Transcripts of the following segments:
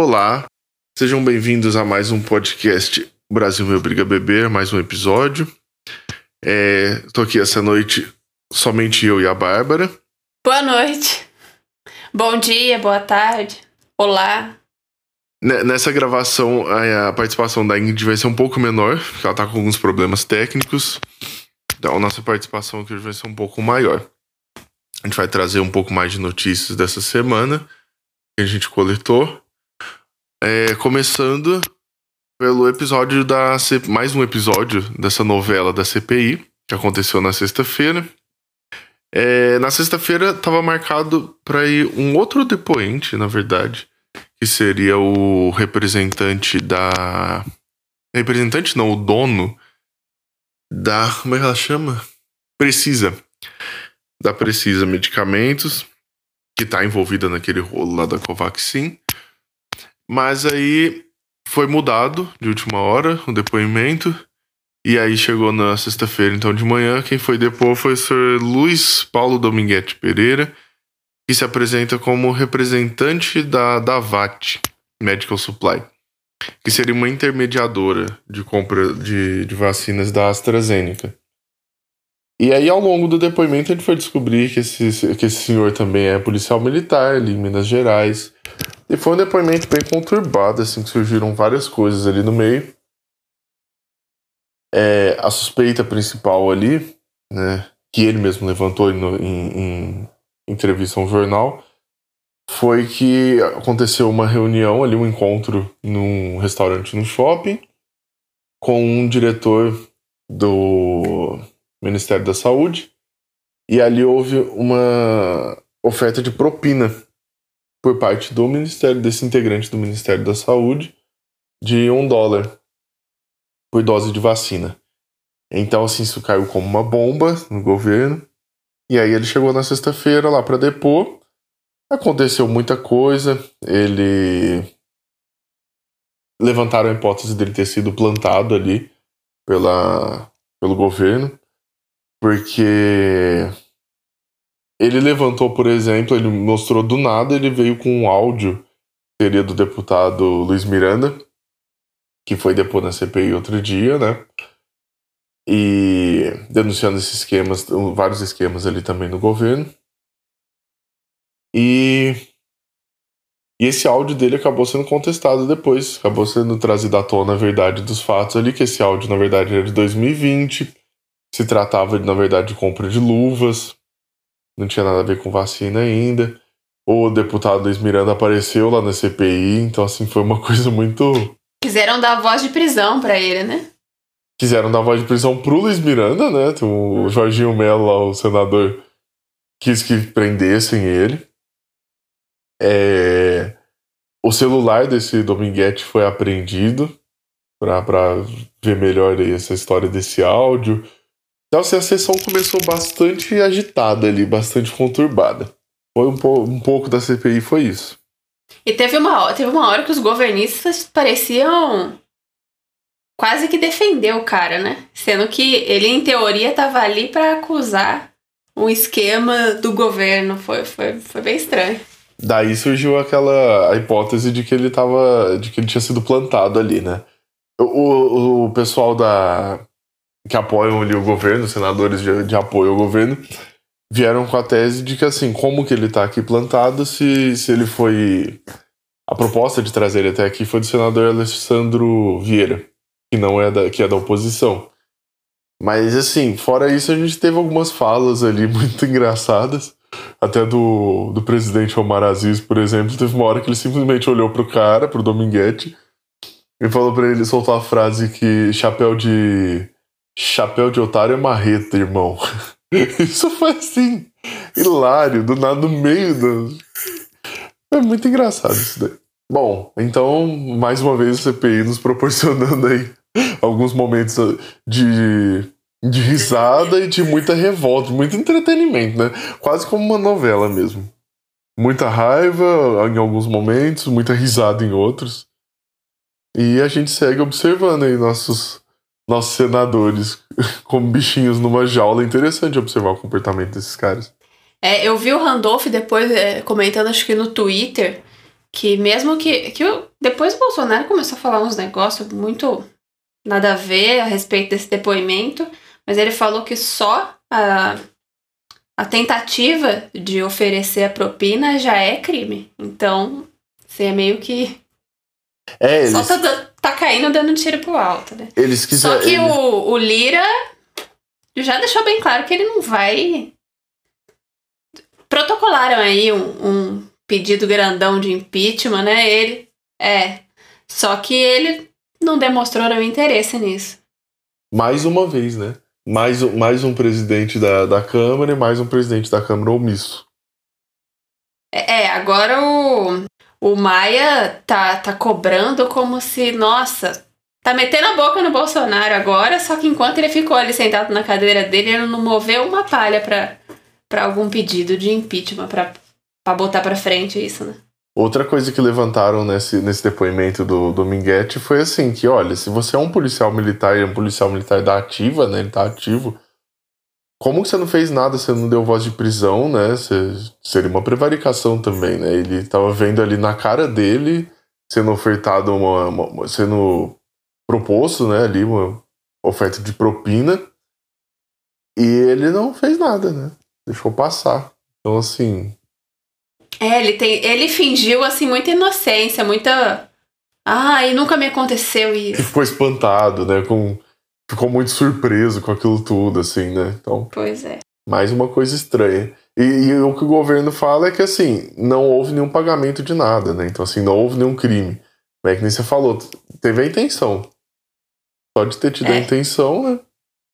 Olá, sejam bem-vindos a mais um podcast Brasil Me Obriga a Beber, mais um episódio. Estou aqui essa noite somente eu e a Bárbara. Boa noite. Bom dia, boa tarde. Olá. Nessa gravação, a participação da Ingrid vai ser um pouco menor, porque ela está com alguns problemas técnicos. Então, a nossa participação aqui hoje vai ser um pouco maior. A gente vai trazer um pouco mais de notícias dessa semana que a gente coletou. É, começando pelo episódio da. C... Mais um episódio dessa novela da CPI, que aconteceu na sexta-feira. É, na sexta-feira estava marcado para ir um outro depoente, na verdade, que seria o representante da. Representante não, o dono da. Como é que ela chama? Precisa. Da Precisa Medicamentos, que está envolvida naquele rolo lá da Covaxin. Mas aí foi mudado de última hora o depoimento. E aí chegou na sexta-feira, então de manhã, quem foi depor foi o Sr. Luiz Paulo Dominguete Pereira, que se apresenta como representante da DAVAT Medical Supply, que seria uma intermediadora de compra de, de vacinas da AstraZeneca. E aí, ao longo do depoimento, a gente foi descobrir que esse, que esse senhor também é policial militar ali em Minas Gerais, e foi um depoimento bem conturbado, assim, que surgiram várias coisas ali no meio. É, a suspeita principal ali, né, que ele mesmo levantou em, em, em entrevista a um jornal, foi que aconteceu uma reunião ali, um encontro num restaurante no shopping, com um diretor do Ministério da Saúde, e ali houve uma oferta de propina por parte do Ministério, desse integrante do Ministério da Saúde, de um dólar por dose de vacina. Então, assim, isso caiu como uma bomba no governo. E aí ele chegou na sexta-feira lá para depor. Aconteceu muita coisa. Ele levantaram a hipótese dele ter sido plantado ali pela, pelo governo, porque ele levantou, por exemplo, ele mostrou do nada, ele veio com um áudio, seria do deputado Luiz Miranda, que foi depor na CPI outro dia, né? E denunciando esses esquemas, vários esquemas ali também no governo. E, e esse áudio dele acabou sendo contestado depois, acabou sendo trazido à tona a verdade dos fatos ali, que esse áudio na verdade era de 2020, se tratava na verdade de compra de luvas, não tinha nada a ver com vacina ainda. O deputado Luiz Miranda apareceu lá na CPI, então assim foi uma coisa muito. Quiseram dar voz de prisão para ele, né? Quiseram dar voz de prisão pro Luiz Miranda, né? O Jorginho Melo, lá, o senador, quis que prendessem ele. É... O celular desse Dominguete foi apreendido para ver melhor essa história desse áudio. Então, assim, a sessão começou bastante agitada ali, bastante conturbada. Foi um, po um pouco da CPI, foi isso. E teve uma, teve uma hora que os governistas pareciam quase que defender o cara, né? Sendo que ele, em teoria, estava ali para acusar um esquema do governo. Foi, foi, foi bem estranho. Daí surgiu aquela a hipótese de que ele tava. de que ele tinha sido plantado ali, né? O, o, o pessoal da, que apoiam ali o governo, senadores de, de, apoio ao governo, vieram com a tese de que, assim, como que ele está aqui plantado, se, se ele foi... A proposta de trazer ele até aqui foi do senador Alessandro Vieira, que não é da, que é da oposição. Mas, assim, fora isso, a gente teve algumas falas ali muito engraçadas. Até do, do presidente Omar Aziz, por exemplo, teve uma hora que ele simplesmente olhou pro cara, pro Dominguete, e falou para ele soltar a frase que chapéu de Chapéu de otário é marreta, irmão. Isso foi assim, hilário, do nada no meio do. É muito engraçado isso daí. Bom, então, mais uma vez o CPI nos proporcionando aí alguns momentos de, de risada e de muita revolta, muito entretenimento, né? Quase como uma novela mesmo. Muita raiva em alguns momentos, muita risada em outros. E a gente segue observando aí nossos nossos senadores como bichinhos numa jaula. É interessante observar o comportamento desses caras. É, eu vi o Randolph depois é, comentando, acho que no Twitter, que mesmo que, que eu, depois o Bolsonaro começou a falar uns negócios muito nada a ver a respeito desse depoimento, mas ele falou que só a, a tentativa de oferecer a propina já é crime. Então, você é meio que. É, eles... Só tá, tá caindo dando tiro pro alto, né? Eles quiser, Só que eles... o, o Lira já deixou bem claro que ele não vai. Protocolaram aí um, um pedido grandão de impeachment, né? Ele. É. Só que ele não demonstrou nenhum interesse nisso. Mais uma vez, né? Mais, mais um presidente da, da Câmara e mais um presidente da Câmara omisso. É, é, agora o, o Maia tá, tá cobrando como se, nossa, tá metendo a boca no Bolsonaro agora, só que enquanto ele ficou ali sentado na cadeira dele, ele não moveu uma palha pra algum pedido de impeachment, pra botar pra frente isso, né? Outra coisa que levantaram nesse, nesse depoimento do, do Minguete foi assim, que olha, se você é um policial militar e é um policial militar da ativa, né, ele tá ativo, como que você não fez nada, você não deu voz de prisão, né, você, seria uma prevaricação também, né, ele tava vendo ali na cara dele, sendo ofertado uma, uma sendo proposto, né, ali uma oferta de propina, e ele não fez nada, né, deixou passar. Então, assim, é, ele tem. Ele fingiu, assim, muita inocência, muita. Ah, e nunca me aconteceu isso. E ficou espantado, né? Com, ficou muito surpreso com aquilo tudo, assim, né? Então. Pois é. Mais uma coisa estranha. E, e, o que o governo fala é que, assim, não houve nenhum pagamento de nada, né? Então, assim, não houve nenhum crime. É que nem você falou, teve a intenção. Só de ter tido é. a intenção, né?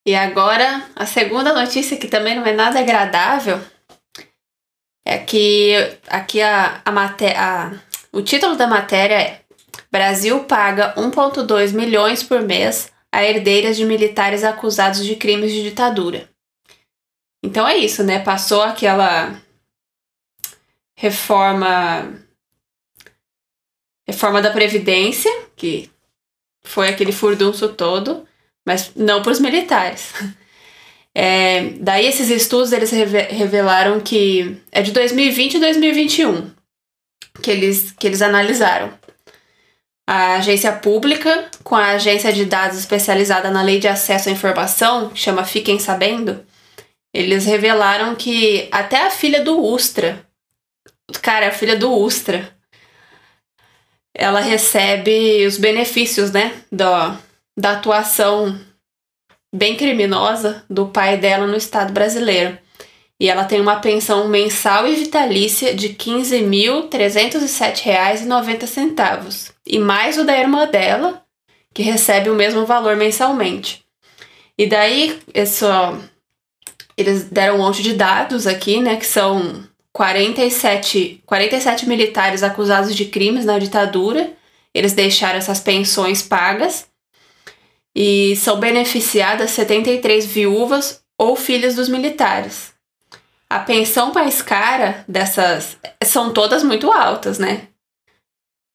E agora, a segunda notícia, que também não é nada agradável, é que aqui a, a, maté a o título da matéria é Brasil paga 1,2 milhões por mês a herdeiras de militares acusados de crimes de ditadura. Então é isso, né? Passou aquela reforma reforma da previdência, que foi aquele furdunço todo, mas não para os militares. É, daí esses estudos eles revelaram que é de 2020 e 2021 que eles, que eles analisaram. A agência pública, com a agência de dados especializada na lei de acesso à informação, que chama Fiquem Sabendo, eles revelaram que até a filha do Ustra, cara, a filha do Ustra, ela recebe os benefícios, né, da, da atuação bem criminosa do pai dela no Estado brasileiro. E ela tem uma pensão mensal e vitalícia de R$ 15.307,90. E mais o da irmã dela, que recebe o mesmo valor mensalmente. E daí, isso, eles deram um monte de dados aqui, né? Que são 47, 47 militares acusados de crimes na ditadura. Eles deixaram essas pensões pagas e são beneficiadas 73 viúvas ou filhas dos militares. A pensão mais cara dessas são todas muito altas, né?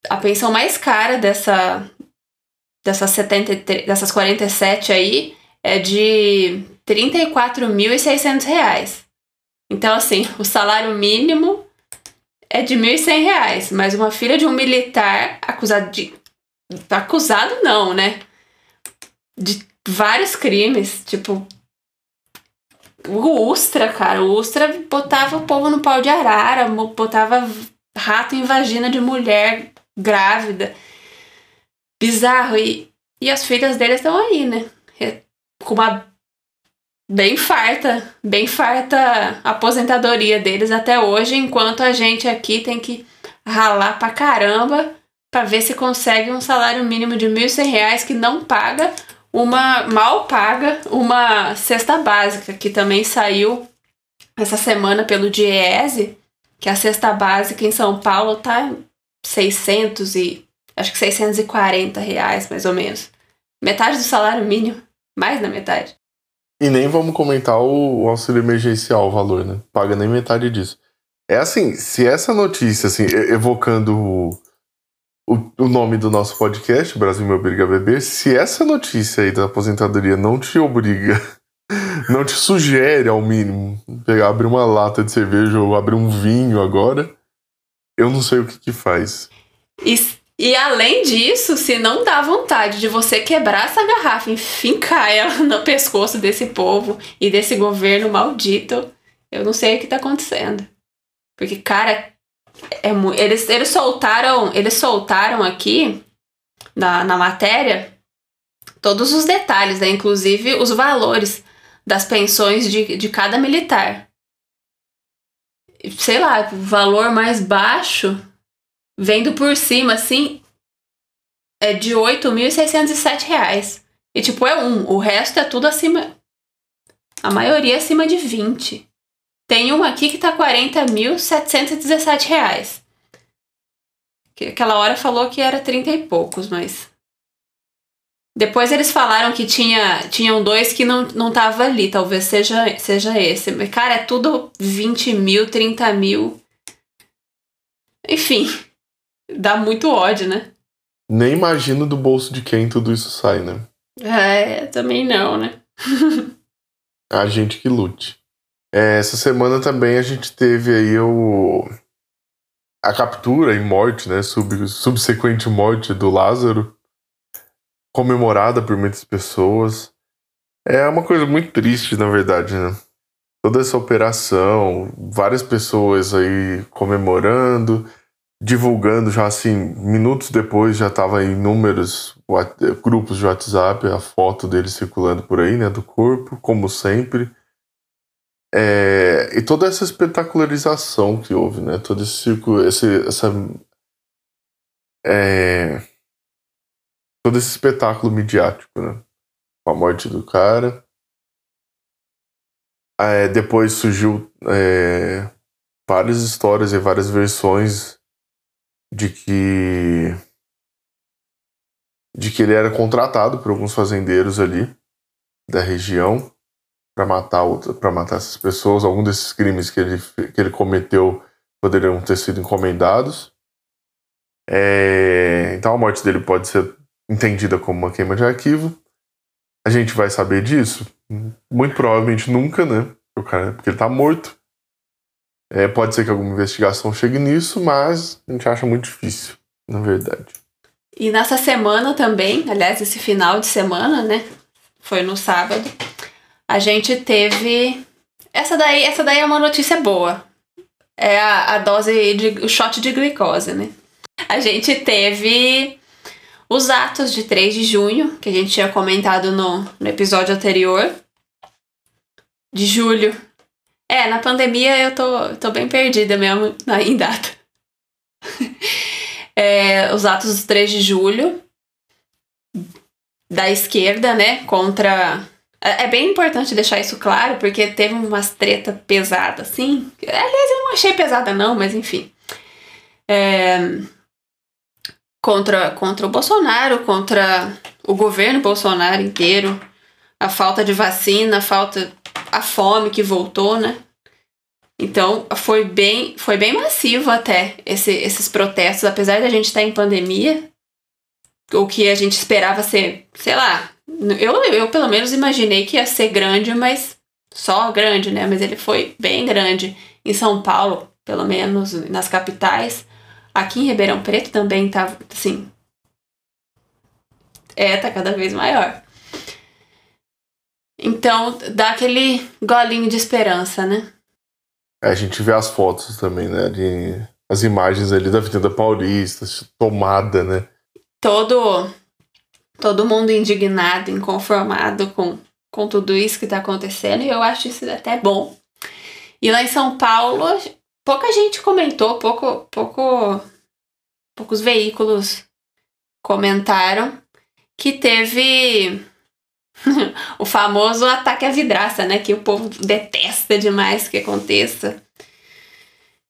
A pensão mais cara dessa dessas 73, dessas 47 aí é de R$ 34.600 Então, assim, o salário mínimo é de R$ 1.100 mas uma filha de um militar acusado de. Acusado não, né? de vários crimes, tipo. O Ustra, cara, o Ustra botava o povo no pau de arara, botava rato em vagina de mulher grávida. Bizarro. E, e as filhas dele estão aí, né? Com uma bem farta, bem farta aposentadoria deles até hoje, enquanto a gente aqui tem que ralar pra caramba pra ver se consegue um salário mínimo de R$ 1.100 que não paga uma mal paga, uma cesta básica, que também saiu essa semana pelo Diese, que a cesta básica em São Paulo tá 600 e acho que 640 reais, mais ou menos. Metade do salário mínimo, mais da metade. E nem vamos comentar o, o auxílio emergencial, o valor, né? Paga nem metade disso. É assim, se essa notícia, assim, evocando o, o nome do nosso podcast, Brasil Me Obriga a Beber, se essa notícia aí da aposentadoria não te obriga, não te sugere ao mínimo pegar, abrir uma lata de cerveja ou abrir um vinho agora, Eu não sei o que que faz. E, além disso, se não dá vontade de você quebrar essa garrafa e fincar ela no pescoço desse povo e desse governo maldito, eu não sei o que tá acontecendo. Porque, cara, é, eles, eles soltaram. Eles soltaram aqui na, na matéria todos os detalhes, né? Inclusive os valores das pensões de, de cada militar. Sei lá, o valor mais baixo, vendo por cima, assim, é de R$ 8.607. E, tipo, é um. O resto é tudo acima. A maioria acima de 20. Tem uma aqui que tá R$ 40.717. Que aquela hora falou que era 30 e poucos, mas depois eles falaram que tinha, tinham dois que não, não tava ali, talvez seja, seja esse. Mas, cara, é tudo 20 mil, 30 mil. Enfim, dá muito ódio, né? Nem imagino do bolso de quem tudo isso sai, né? É, também não, né? a gente que lute. É, essa semana também a gente teve aí o a captura e morte, né, sub, subsequente morte do Lázaro comemorada por muitas pessoas. É uma coisa muito triste, na verdade, né? Toda essa operação, várias pessoas aí comemorando, divulgando já assim, minutos depois já estava em inúmeros grupos de WhatsApp a foto dele circulando por aí, né, do corpo, como sempre. É, e toda essa espetacularização que houve, né, todo esse círculo, esse, essa é, todo esse espetáculo midiático, né? Com a morte do cara. É, depois surgiu é, várias histórias e várias versões de que de que ele era contratado por alguns fazendeiros ali da região para matar para matar essas pessoas. Alguns desses crimes que ele que ele cometeu poderiam ter sido encomendados. É, então a morte dele pode ser entendida como uma queima de arquivo. A gente vai saber disso? Muito provavelmente nunca, né? Porque ele tá morto. É, pode ser que alguma investigação chegue nisso, mas a gente acha muito difícil, na verdade. E nessa semana também, aliás, esse final de semana, né? Foi no sábado. A gente teve. Essa daí, essa daí é uma notícia boa. É a, a dose de. o shot de glicose, né? A gente teve os atos de 3 de junho, que a gente tinha comentado no, no episódio anterior. De julho. É, na pandemia eu tô, tô bem perdida mesmo em data. é, os atos dos 3 de julho da esquerda, né, contra. É, é bem importante deixar isso claro, porque teve umas treta pesada, assim. Aliás, eu não achei pesada, não, mas enfim. É, contra, contra o Bolsonaro, contra o governo Bolsonaro inteiro, a falta de vacina, a falta a fome que voltou, né? Então foi bem, foi bem massivo até esse, esses protestos, apesar da gente estar em pandemia, o que a gente esperava ser, sei lá, eu, eu pelo menos imaginei que ia ser grande, mas só grande, né? Mas ele foi bem grande em São Paulo, pelo menos nas capitais. Aqui em Ribeirão Preto também tá, assim. É, tá cada vez maior. Então, dá aquele golinho de esperança, né? É, a gente vê as fotos também, né? De, as imagens ali da Avenida Paulista, tomada, né? Todo, todo mundo indignado, inconformado com, com tudo isso que tá acontecendo, e eu acho isso até bom. E lá em São Paulo, pouca gente comentou, pouco, pouco, poucos veículos comentaram que teve o famoso ataque à vidraça, né? Que o povo detesta demais que aconteça.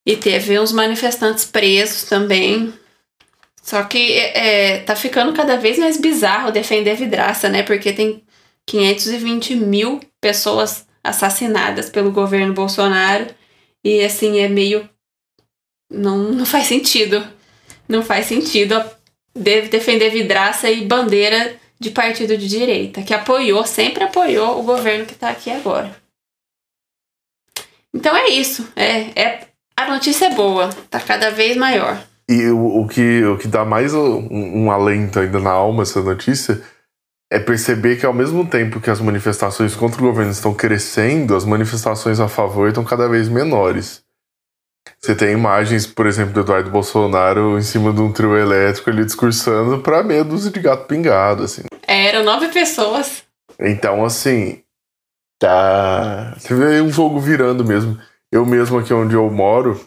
E teve uns manifestantes presos também. Só que é, é tá ficando cada vez mais bizarro defender vidraça, né? Porque tem 520 mil pessoas assassinadas pelo governo Bolsonaro e assim, é meio. Não, não faz sentido. Não faz sentido defender vidraça e bandeira de partido de direita, que apoiou, sempre apoiou o governo que está aqui agora. Então é isso. É, é A notícia é boa, tá cada vez maior. E o, o, que, o que dá mais um, um alento ainda na alma essa notícia é perceber que ao mesmo tempo que as manifestações contra o governo estão crescendo, as manifestações a favor estão cada vez menores. Você tem imagens, por exemplo, do Eduardo Bolsonaro em cima de um trio elétrico ali discursando para meia dúzia de gato pingado, assim. É, eram nove pessoas. Então, assim, tá. Você vê um jogo virando mesmo. Eu mesmo aqui onde eu moro,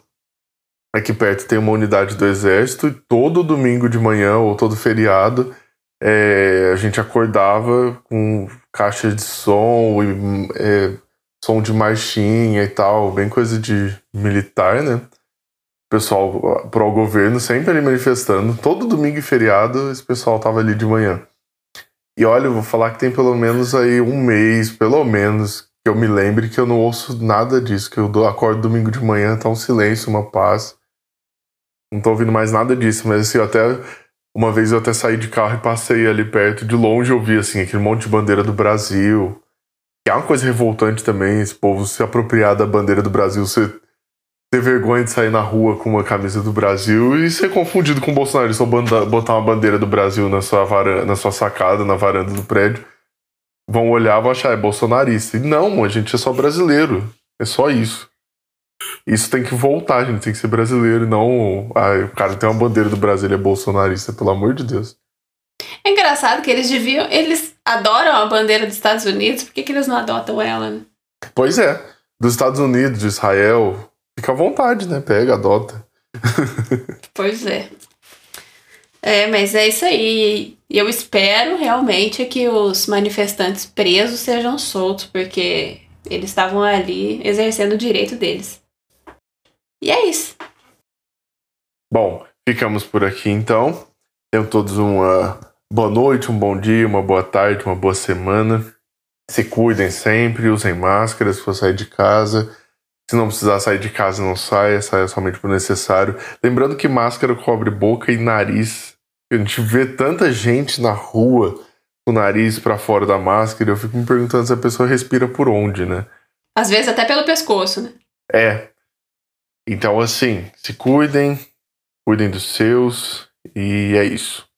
aqui perto tem uma unidade do exército, e todo domingo de manhã ou todo feriado é, a gente acordava com caixa de som e é, som de marchinha e tal, bem coisa de militar, né? Pessoal pro governo sempre ali manifestando. Todo domingo e feriado esse pessoal tava ali de manhã. E olha, eu vou falar que tem pelo menos aí um mês, pelo menos, que eu me lembre que eu não ouço nada disso, que eu acordo domingo de manhã, tá um silêncio, uma paz. Não tô ouvindo mais nada disso, mas assim, eu até uma vez eu até saí de carro e passei ali perto, de longe eu vi assim aquele monte de bandeira do Brasil. Que é uma coisa revoltante também, esse povo se apropriar da bandeira do Brasil, você ter vergonha de sair na rua com uma camisa do Brasil e ser confundido com o Bolsonaro, só botar uma bandeira do Brasil na sua, varanda, na sua sacada, na varanda do prédio. Vão olhar e vão achar, é bolsonarista. E não, a gente é só brasileiro. É só isso. Isso tem que voltar, a gente tem que ser brasileiro, não. Ah, o cara tem uma bandeira do Brasil, ele é bolsonarista, pelo amor de Deus. É engraçado que eles deviam. Eles adoram a bandeira dos Estados Unidos, por que, que eles não adotam ela, né? Pois é. Dos Estados Unidos, de Israel, fica à vontade, né? Pega, adota. pois é. É, mas é isso aí. Eu espero realmente que os manifestantes presos sejam soltos, porque eles estavam ali exercendo o direito deles. E é isso. Bom, ficamos por aqui então. Tenham todos uma boa noite, um bom dia, uma boa tarde, uma boa semana. Se cuidem sempre, usem máscaras se for sair de casa. Se não precisar sair de casa, não saia, saia somente por necessário. Lembrando que máscara cobre boca e nariz. A gente vê tanta gente na rua com o nariz para fora da máscara. Eu fico me perguntando se a pessoa respira por onde, né? Às vezes até pelo pescoço, né? É, então, assim, se cuidem, cuidem dos seus e é isso.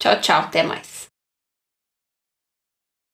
Tchau, tchau, até mais.